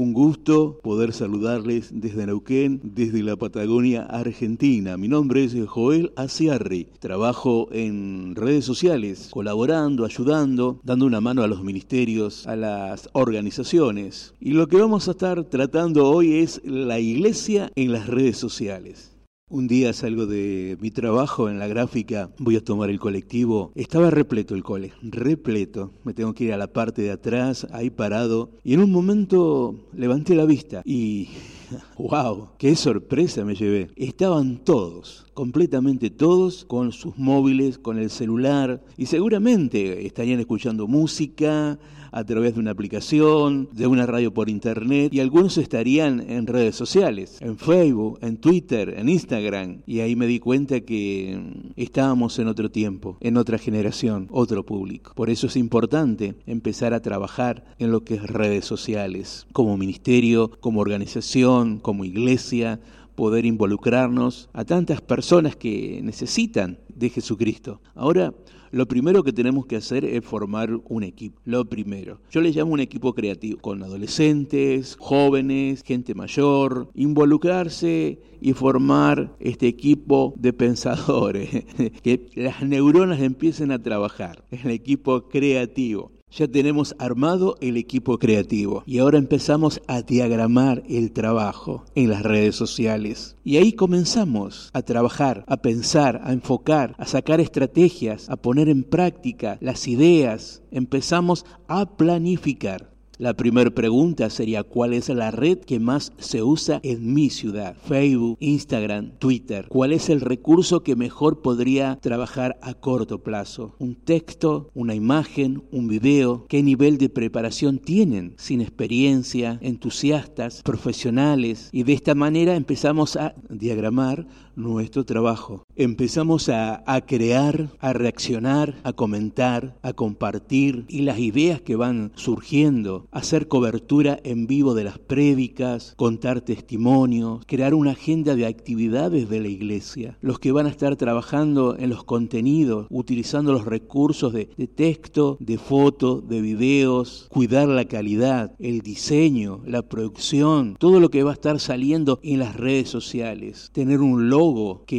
Un gusto poder saludarles desde Neuquén, desde la Patagonia Argentina. Mi nombre es Joel Aciarri. Trabajo en redes sociales, colaborando, ayudando, dando una mano a los ministerios, a las organizaciones. Y lo que vamos a estar tratando hoy es la iglesia en las redes sociales. Un día salgo de mi trabajo en la gráfica, voy a tomar el colectivo. Estaba repleto el cole, repleto. Me tengo que ir a la parte de atrás, ahí parado. Y en un momento levanté la vista y ¡Wow! ¡Qué sorpresa me llevé! Estaban todos, completamente todos, con sus móviles, con el celular, y seguramente estarían escuchando música, a través de una aplicación, de una radio por internet y algunos estarían en redes sociales, en Facebook, en Twitter, en Instagram y ahí me di cuenta que estábamos en otro tiempo, en otra generación, otro público. Por eso es importante empezar a trabajar en lo que es redes sociales, como ministerio, como organización, como iglesia, poder involucrarnos a tantas personas que necesitan de Jesucristo. Ahora, lo primero que tenemos que hacer es formar un equipo. Lo primero. Yo le llamo un equipo creativo, con adolescentes, jóvenes, gente mayor, involucrarse y formar este equipo de pensadores, que las neuronas empiecen a trabajar. El equipo creativo. Ya tenemos armado el equipo creativo y ahora empezamos a diagramar el trabajo en las redes sociales. Y ahí comenzamos a trabajar, a pensar, a enfocar, a sacar estrategias, a poner en práctica las ideas. Empezamos a planificar. La primera pregunta sería ¿cuál es la red que más se usa en mi ciudad? Facebook, Instagram, Twitter. ¿Cuál es el recurso que mejor podría trabajar a corto plazo? ¿Un texto, una imagen, un video? ¿Qué nivel de preparación tienen? Sin experiencia, entusiastas, profesionales. Y de esta manera empezamos a diagramar nuestro trabajo. Empezamos a, crear, a reaccionar, a comentar, a compartir y las ideas que van surgiendo, hacer cobertura en vivo de las prédicas, contar testimonios, crear una agenda de actividades de la iglesia. Los que van a estar trabajando en los contenidos, utilizando los recursos de, texto, de foto, de videos, cuidar la calidad, el diseño, la producción, todo lo que va a estar saliendo en las redes sociales. Tener un logo que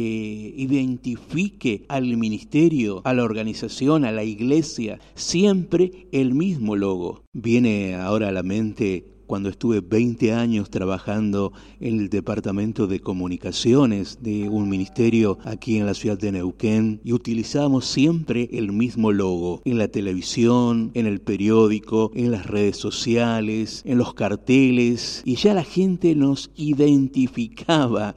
identifique al ministerio, a la organización, a la iglesia, siempre el mismo logo. Viene ahora a la mente cuando estuve 20 años trabajando en el departamento de comunicaciones de un ministerio aquí en la ciudad de Neuquén y utilizamos siempre el mismo logo en la televisión, en el periódico, en las redes sociales, en los carteles y ya la gente nos identificaba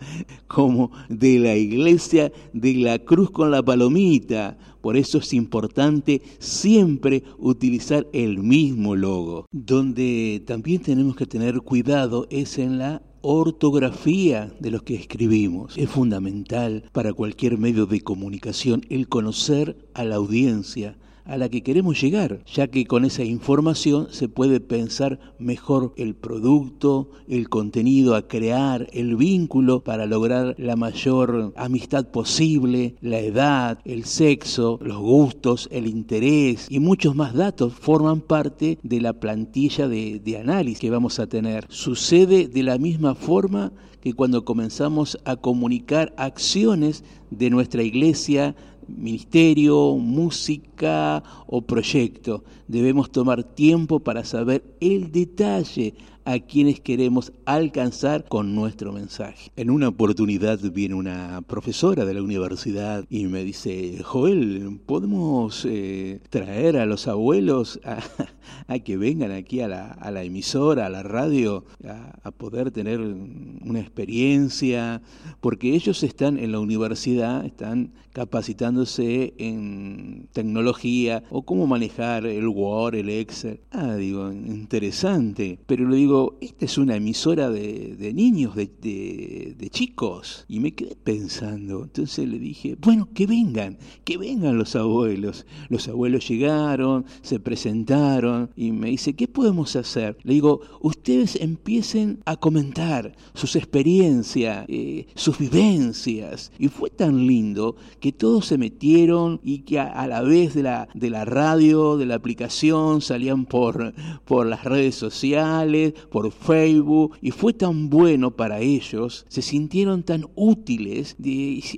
como de la iglesia de la cruz con la palomita por eso es importante siempre utilizar el mismo logo. Donde también tenemos que tener cuidado es en la ortografía de lo que escribimos. Es fundamental para cualquier medio de comunicación el conocer a la audiencia, a la que queremos llegar, ya que con esa información se puede pensar mejor el producto, el contenido a crear, el vínculo para lograr la mayor amistad posible, la edad, el sexo, los gustos, el interés y muchos más datos forman parte de la plantilla de, análisis que vamos a tener. Sucede de la misma forma que cuando comenzamos a comunicar acciones de nuestra iglesia, ministerio, música o proyecto. Debemos tomar tiempo para saber el detalle a quienes queremos alcanzar con nuestro mensaje. En una oportunidad viene una profesora de la universidad y me dice, Joel, ¿podemos eh, traer a los abuelos a, que vengan aquí a la, emisora, a la radio, a, poder tener una experiencia? Porque ellos están en la universidad, están capacitándose en tecnología o cómo manejar el Word, el Excel. Ah, digo, interesante. Pero le digo, esta es una emisora de, niños, de, chicos. Y me quedé pensando. Entonces le dije, bueno, que vengan, que vengan los abuelos. Los abuelos llegaron, se presentaron y me dice, ¿qué podemos hacer? Le digo, ustedes empiecen a comentar sus experiencias, eh, sus vivencias. Y fue tan lindo que todos se metieron y que a, la vez de la, de la radio, de la aplicación, salían por, por las redes sociales, por Facebook y fue tan bueno para ellos, se sintieron tan útiles,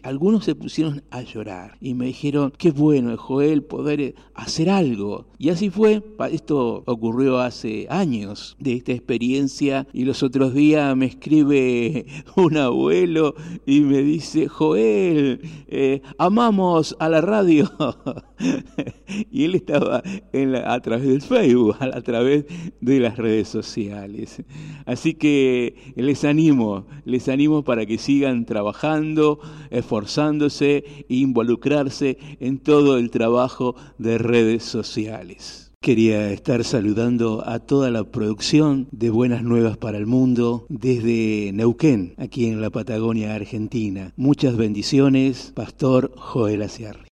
algunos se pusieron a llorar y me dijeron, qué bueno Joel poder hacer algo. Y así fue, esto ocurrió hace años de esta experiencia y los otros días me escribe un abuelo y me dice, Joel, eh, amamos a la radio. y él estaba a través del Facebook, a, través de las redes Así que les animo, les animo para que sigan trabajando, esforzándose e involucrarse en todo el trabajo de redes sociales. Quería estar saludando a toda la producción de Buenas Nuevas para el Mundo desde Neuquén, aquí en la Patagonia Argentina. Muchas bendiciones, Pastor Joel Aciar.